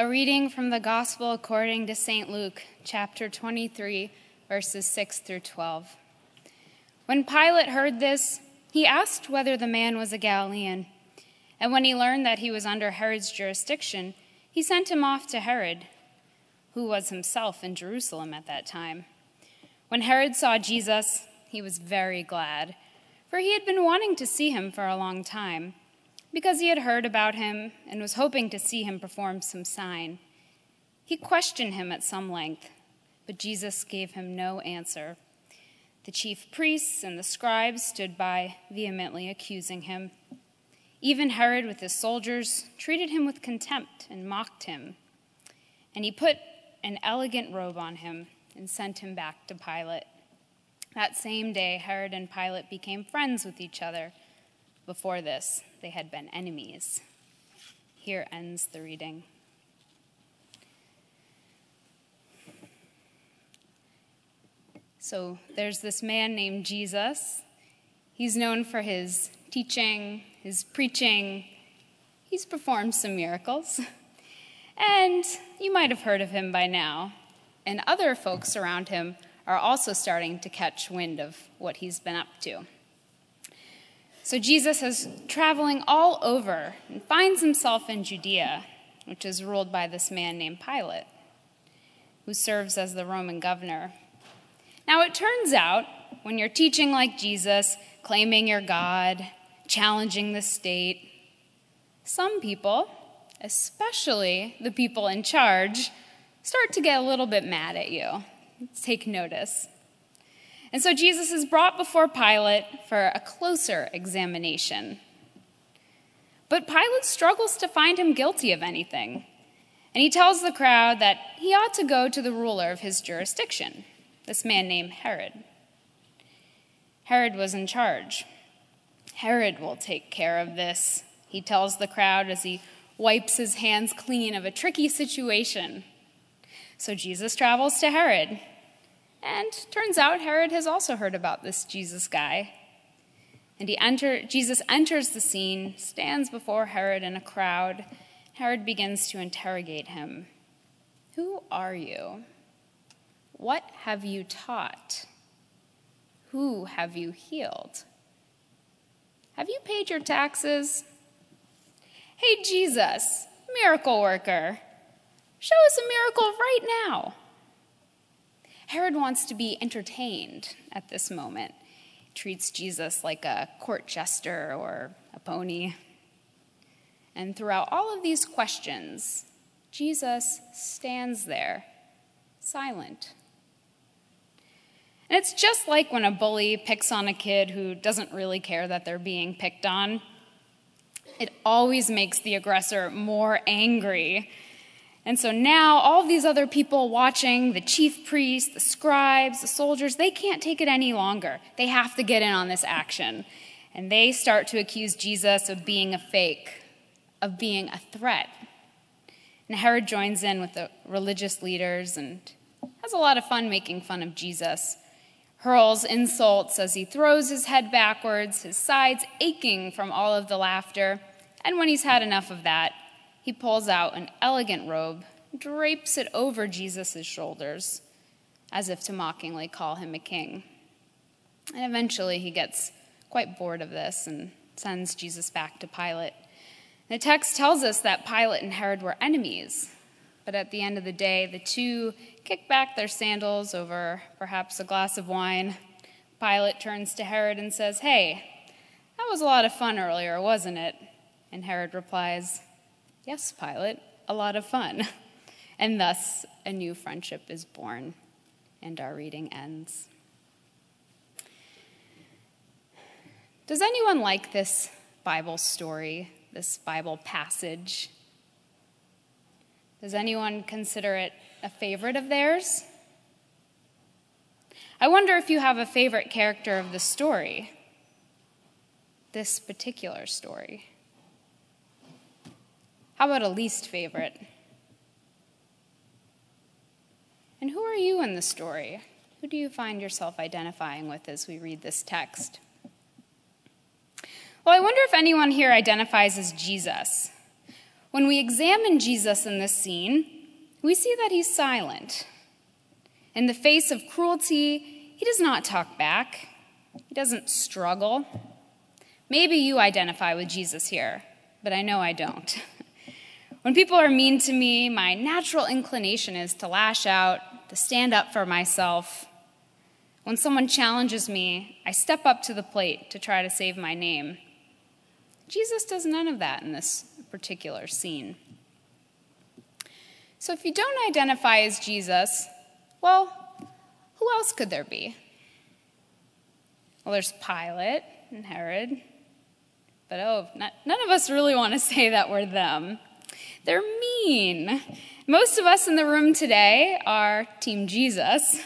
A reading from the Gospel according to St. Luke, chapter 23, verses 6 through 12. When Pilate heard this, he asked whether the man was a Galilean. And when he learned that he was under Herod's jurisdiction, he sent him off to Herod, who was himself in Jerusalem at that time. When Herod saw Jesus, he was very glad, for he had been wanting to see him for a long time because he had heard about him and was hoping to see him perform some sign. He questioned him at some length, but Jesus gave him no answer. The chief priests and the scribes stood by, vehemently accusing him. Even Herod, with his soldiers, treated him with contempt and mocked him. And he put an elegant robe on him and sent him back to Pilate. That same day, Herod and Pilate became friends with each other. Before this, they had been enemies. Here ends the reading. So there's this man named Jesus. He's known for his teaching, his preaching. He's performed some miracles. And you might have heard of him by now. And other folks around him are also starting to catch wind of what he's been up to. So Jesus is traveling all over and finds himself in Judea, which is ruled by this man named Pilate, who serves as the Roman governor. Now, it turns out when you're teaching like Jesus, claiming you're God, challenging the state, some people, especially the people in charge, start to get a little bit mad at you. Take notice. And so Jesus is brought before Pilate for a closer examination. But Pilate struggles to find him guilty of anything. And he tells the crowd that he ought to go to the ruler of his jurisdiction, this man named Herod. Herod was in charge. Herod will take care of this, he tells the crowd as he wipes his hands clean of a tricky situation. So Jesus travels to Herod and turns out Herod has also heard about this Jesus guy. And he enter, Jesus enters the scene, stands before Herod in a crowd. Herod begins to interrogate him Who are you? What have you taught? Who have you healed? Have you paid your taxes? Hey, Jesus, miracle worker, show us a miracle right now. Herod wants to be entertained at this moment. Treats Jesus like a court jester or a pony. And throughout all of these questions, Jesus stands there, silent. And it's just like when a bully picks on a kid who doesn't really care that they're being picked on. It always makes the aggressor more angry and so now all these other people watching, the chief priests, the scribes, the soldiers, they can't take it any longer. They have to get in on this action. And they start to accuse Jesus of being a fake, of being a threat. And Herod joins in with the religious leaders and has a lot of fun making fun of Jesus. Hurls insults as he throws his head backwards, his sides aching from all of the laughter. And when he's had enough of that, he pulls out an elegant robe, drapes it over Jesus' shoulders, as if to mockingly call him a king. And eventually he gets quite bored of this and sends Jesus back to Pilate. The text tells us that Pilate and Herod were enemies, but at the end of the day, the two kick back their sandals over perhaps a glass of wine. Pilate turns to Herod and says, Hey, that was a lot of fun earlier, wasn't it? And Herod replies, Yes, Pilate, a lot of fun. And thus, a new friendship is born, and our reading ends. Does anyone like this Bible story, this Bible passage? Does anyone consider it a favorite of theirs? I wonder if you have a favorite character of the story, this particular story. How about a least favorite? And who are you in the story? Who do you find yourself identifying with as we read this text? Well, I wonder if anyone here identifies as Jesus. When we examine Jesus in this scene, we see that he's silent. In the face of cruelty, he does not talk back, he doesn't struggle. Maybe you identify with Jesus here, but I know I don't. When people are mean to me, my natural inclination is to lash out, to stand up for myself. When someone challenges me, I step up to the plate to try to save my name. Jesus does none of that in this particular scene. So if you don't identify as Jesus, well, who else could there be? Well, there's Pilate and Herod. But oh, not, none of us really want to say that we're them. They're mean. Most of us in the room today are Team Jesus.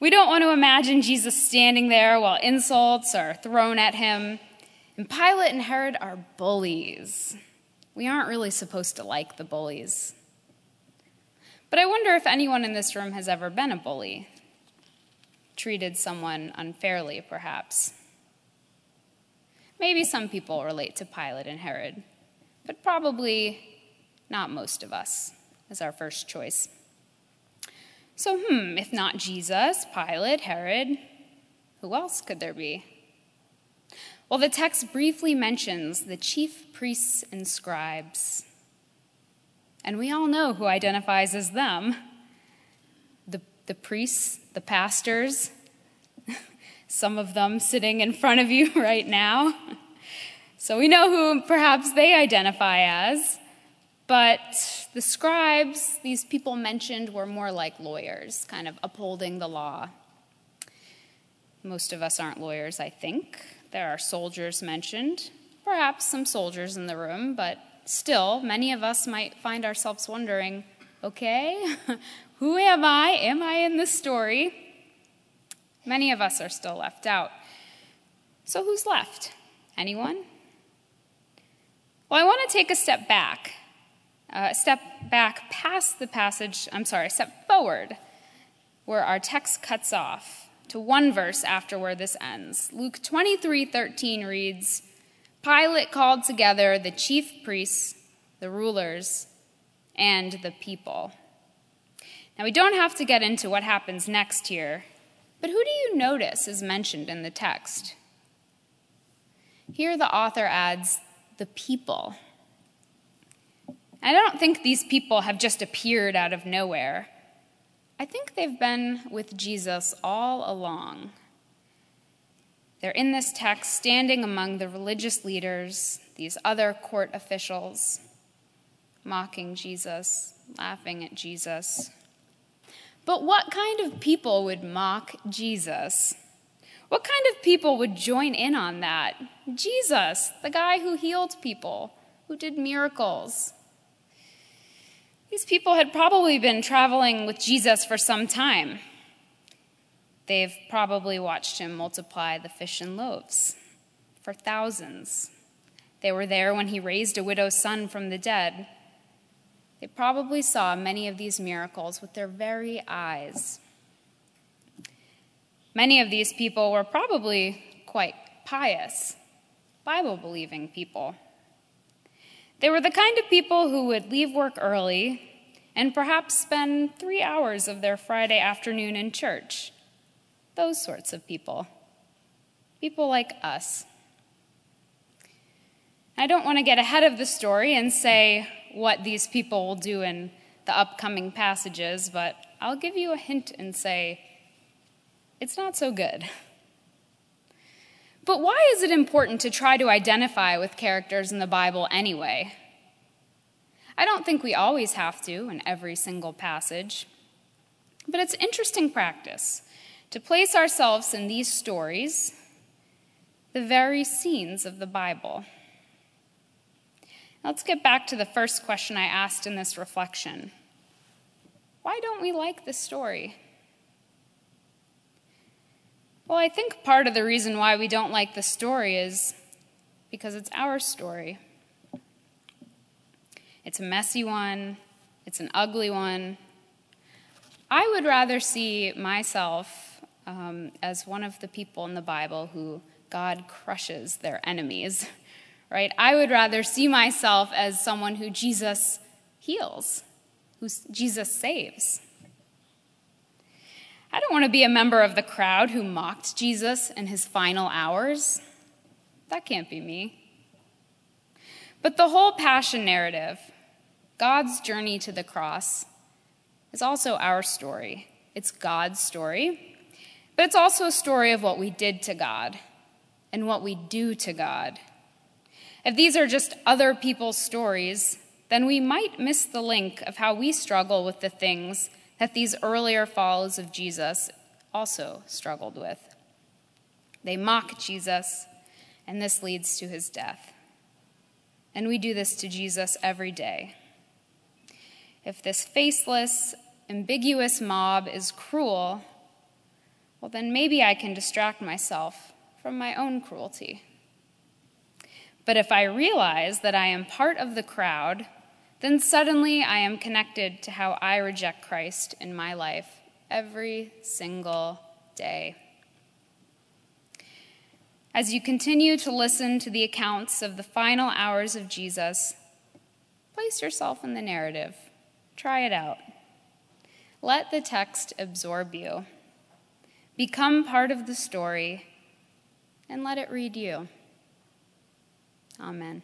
We don't want to imagine Jesus standing there while insults are thrown at him. And Pilate and Herod are bullies. We aren't really supposed to like the bullies. But I wonder if anyone in this room has ever been a bully, treated someone unfairly, perhaps. Maybe some people relate to Pilate and Herod, but probably not most of us, as our first choice. So, hmm, if not Jesus, Pilate, Herod, who else could there be? Well, the text briefly mentions the chief priests and scribes. And we all know who identifies as them the, the priests, the pastors, some of them sitting in front of you right now. So we know who perhaps they identify as. But the scribes, these people mentioned, were more like lawyers, kind of upholding the law. Most of us aren't lawyers, I think. There are soldiers mentioned, perhaps some soldiers in the room, but still, many of us might find ourselves wondering okay, who am I? Am I in this story? Many of us are still left out. So, who's left? Anyone? Well, I want to take a step back uh, step back past the passage, I'm sorry, step forward where our text cuts off to one verse after where this ends. Luke 23 13 reads Pilate called together the chief priests, the rulers, and the people. Now, we don't have to get into what happens next here, but who do you notice is mentioned in the text? Here, the author adds the people. I don't think these people have just appeared out of nowhere. I think they've been with Jesus all along. They're in this text standing among the religious leaders, these other court officials, mocking Jesus, laughing at Jesus. But what kind of people would mock Jesus? What kind of people would join in on that? Jesus, the guy who healed people, who did miracles, these people had probably been traveling with Jesus for some time. They've probably watched him multiply the fish and loaves for thousands. They were there when he raised a widow's son from the dead. They probably saw many of these miracles with their very eyes. Many of these people were probably quite pious, Bible believing people. They were the kind of people who would leave work early and perhaps spend three hours of their Friday afternoon in church. Those sorts of people. People like us. I don't want to get ahead of the story and say what these people will do in the upcoming passages, but I'll give you a hint and say it's not so good. But why is it important to try to identify with characters in the Bible anyway? I don't think we always have to in every single passage, but it's interesting practice to place ourselves in these stories, the very scenes of the Bible. Let's get back to the first question I asked in this reflection Why don't we like this story? Well, I think part of the reason why we don't like the story is because it's our story. It's a messy one, it's an ugly one. I would rather see myself um, as one of the people in the Bible who God crushes their enemies right? I would rather see myself as someone who Jesus heals, who Jesus saves. I don't want to be a member of the crowd who mocked Jesus in his final hours. That can't be me. But the whole passion narrative, God's journey to the cross, is also our story. It's God's story, but it's also a story of what we did to God and what we do to God. If these are just other people's stories, then we might miss the link of how we struggle with the things that these earlier followers of Jesus also struggled with. They mock Jesus, and this leads to his death. And we do this to Jesus every day. If this faceless, ambiguous mob is cruel, well, then maybe I can distract myself from my own cruelty. But if I realize that I am part of the crowd, then suddenly I am connected to how I reject Christ in my life every single day. As you continue to listen to the accounts of the final hours of Jesus, place yourself in the narrative. Try it out. Let the text absorb you. Become part of the story and let it read you. Amen.